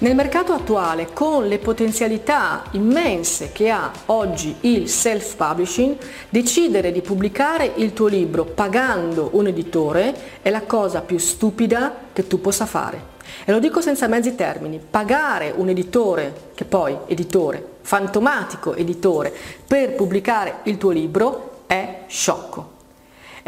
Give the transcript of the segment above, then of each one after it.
Nel mercato attuale, con le potenzialità immense che ha oggi il self-publishing, decidere di pubblicare il tuo libro pagando un editore è la cosa più stupida che tu possa fare. E lo dico senza mezzi termini, pagare un editore, che poi editore, fantomatico editore, per pubblicare il tuo libro è sciocco.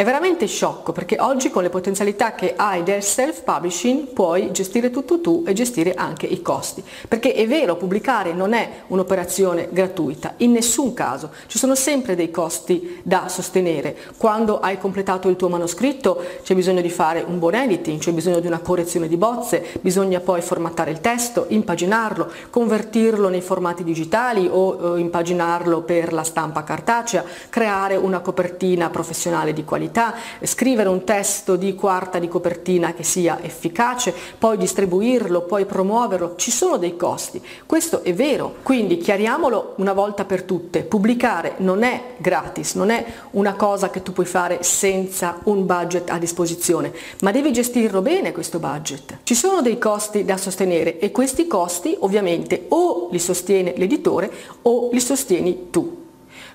È veramente sciocco perché oggi con le potenzialità che hai del self-publishing puoi gestire tutto tu e gestire anche i costi. Perché è vero, pubblicare non è un'operazione gratuita, in nessun caso. Ci sono sempre dei costi da sostenere. Quando hai completato il tuo manoscritto c'è bisogno di fare un buon editing, c'è bisogno di una correzione di bozze, bisogna poi formattare il testo, impaginarlo, convertirlo nei formati digitali o eh, impaginarlo per la stampa cartacea, creare una copertina professionale di qualità qualità, scrivere un testo di quarta di copertina che sia efficace, poi distribuirlo, poi promuoverlo, ci sono dei costi. Questo è vero, quindi chiariamolo una volta per tutte, pubblicare non è gratis, non è una cosa che tu puoi fare senza un budget a disposizione, ma devi gestirlo bene questo budget. Ci sono dei costi da sostenere e questi costi ovviamente o li sostiene l'editore o li sostieni tu.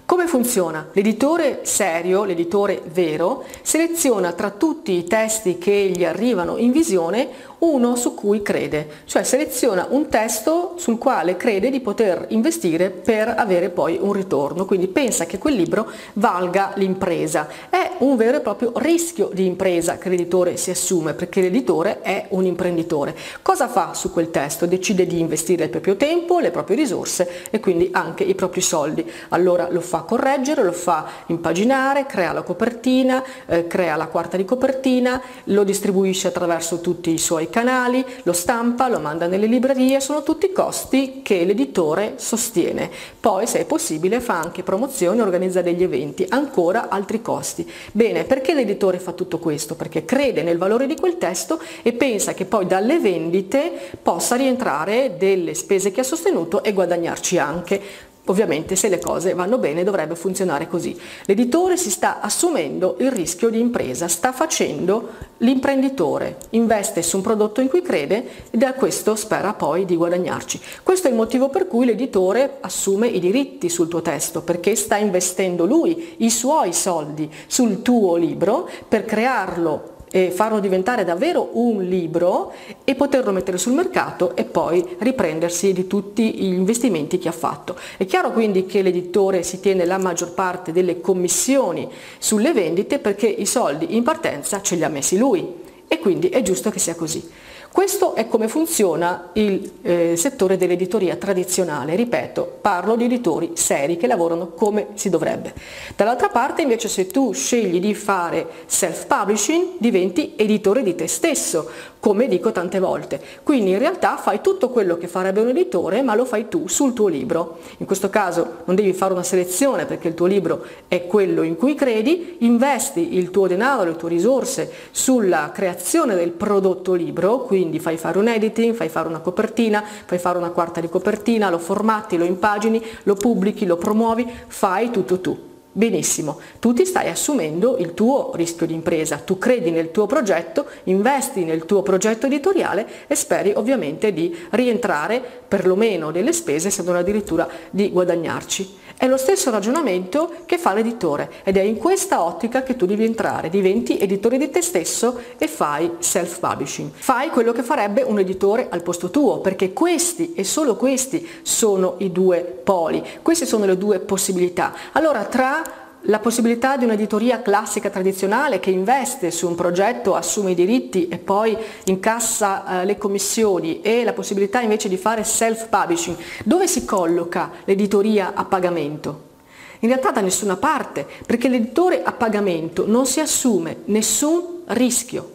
Come funziona? L'editore serio, l'editore vero, seleziona tra tutti i testi che gli arrivano in visione uno su cui crede, cioè seleziona un testo sul quale crede di poter investire per avere poi un ritorno, quindi pensa che quel libro valga l'impresa. È un vero e proprio rischio di impresa che l'editore si assume, perché l'editore è un imprenditore. Cosa fa su quel testo? Decide di investire il proprio tempo, le proprie risorse e quindi anche i propri soldi. Allora lo fa correggere, lo fa impaginare, crea la copertina, eh, crea la quarta di copertina, lo distribuisce attraverso tutti i suoi canali, lo stampa, lo manda nelle librerie, sono tutti costi che l'editore sostiene. Poi se è possibile fa anche promozioni, organizza degli eventi, ancora altri costi. Bene, perché l'editore fa tutto questo? Perché crede nel valore di quel testo e pensa che poi dalle vendite possa rientrare delle spese che ha sostenuto e guadagnarci anche. Ovviamente se le cose vanno bene dovrebbe funzionare così. L'editore si sta assumendo il rischio di impresa, sta facendo l'imprenditore, investe su un prodotto in cui crede e da questo spera poi di guadagnarci. Questo è il motivo per cui l'editore assume i diritti sul tuo testo, perché sta investendo lui i suoi soldi sul tuo libro per crearlo e farlo diventare davvero un libro e poterlo mettere sul mercato e poi riprendersi di tutti gli investimenti che ha fatto. È chiaro quindi che l'editore si tiene la maggior parte delle commissioni sulle vendite perché i soldi in partenza ce li ha messi lui e quindi è giusto che sia così. Questo è come funziona il eh, settore dell'editoria tradizionale, ripeto, parlo di editori seri che lavorano come si dovrebbe. Dall'altra parte invece se tu scegli di fare self-publishing diventi editore di te stesso, come dico tante volte. Quindi in realtà fai tutto quello che farebbe un editore, ma lo fai tu sul tuo libro. In questo caso non devi fare una selezione perché il tuo libro è quello in cui credi, investi il tuo denaro, le tue risorse sulla creazione del prodotto libro, quindi fai fare un editing, fai fare una copertina, fai fare una quarta di copertina, lo formatti, lo impagini, lo pubblichi, lo promuovi, fai tutto tu. Benissimo, tu ti stai assumendo il tuo rischio di impresa, tu credi nel tuo progetto, investi nel tuo progetto editoriale e speri ovviamente di rientrare perlomeno delle spese, se non addirittura di guadagnarci. È lo stesso ragionamento che fa l'editore ed è in questa ottica che tu devi entrare, diventi editore di te stesso e fai self-publishing. Fai quello che farebbe un editore al posto tuo, perché questi e solo questi sono i due poli, queste sono le due possibilità. Allora tra la possibilità di un'editoria classica tradizionale che investe su un progetto, assume i diritti e poi incassa eh, le commissioni e la possibilità invece di fare self-publishing, dove si colloca l'editoria a pagamento? In realtà da nessuna parte, perché l'editore a pagamento non si assume nessun rischio.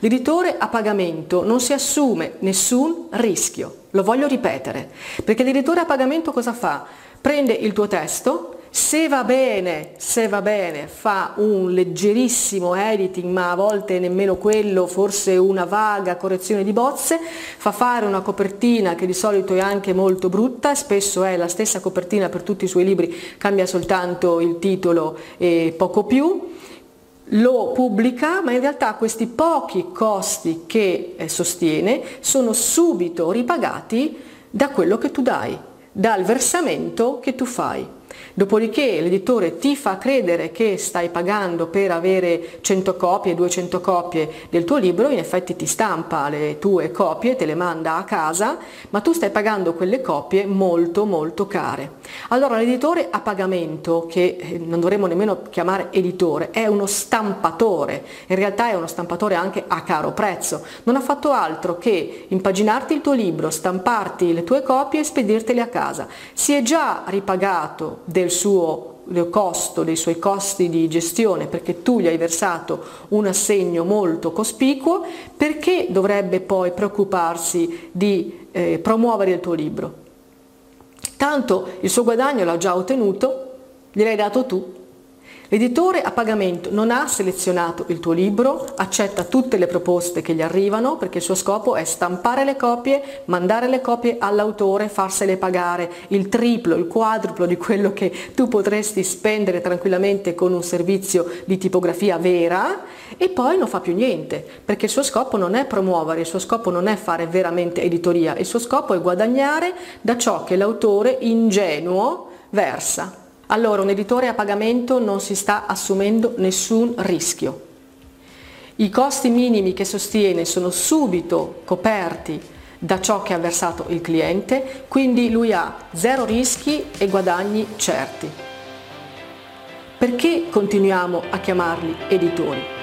L'editore a pagamento non si assume nessun rischio, lo voglio ripetere, perché l'editore a pagamento cosa fa? Prende il tuo testo, se va bene, se va bene, fa un leggerissimo editing, ma a volte nemmeno quello, forse una vaga correzione di bozze, fa fare una copertina che di solito è anche molto brutta, spesso è la stessa copertina per tutti i suoi libri, cambia soltanto il titolo e poco più lo pubblica, ma in realtà questi pochi costi che eh, sostiene sono subito ripagati da quello che tu dai, dal versamento che tu fai. Dopodiché l'editore ti fa credere che stai pagando per avere 100 copie, 200 copie del tuo libro, in effetti ti stampa le tue copie, te le manda a casa, ma tu stai pagando quelle copie molto molto care. Allora l'editore a pagamento, che eh, non dovremmo nemmeno chiamare editore, è uno stampatore, in realtà è uno stampatore anche a caro prezzo, non ha fatto altro che impaginarti il tuo libro, stamparti le tue copie e spedirtele a casa. Si è già ripagato del suo costo, dei suoi costi di gestione perché tu gli hai versato un assegno molto cospicuo, perché dovrebbe poi preoccuparsi di eh, promuovere il tuo libro? Tanto il suo guadagno l'ha già ottenuto, gliel'hai dato tu, L'editore a pagamento non ha selezionato il tuo libro, accetta tutte le proposte che gli arrivano perché il suo scopo è stampare le copie, mandare le copie all'autore, farsele pagare il triplo, il quadruplo di quello che tu potresti spendere tranquillamente con un servizio di tipografia vera e poi non fa più niente perché il suo scopo non è promuovere, il suo scopo non è fare veramente editoria, il suo scopo è guadagnare da ciò che l'autore ingenuo versa. Allora un editore a pagamento non si sta assumendo nessun rischio. I costi minimi che sostiene sono subito coperti da ciò che ha versato il cliente, quindi lui ha zero rischi e guadagni certi. Perché continuiamo a chiamarli editori?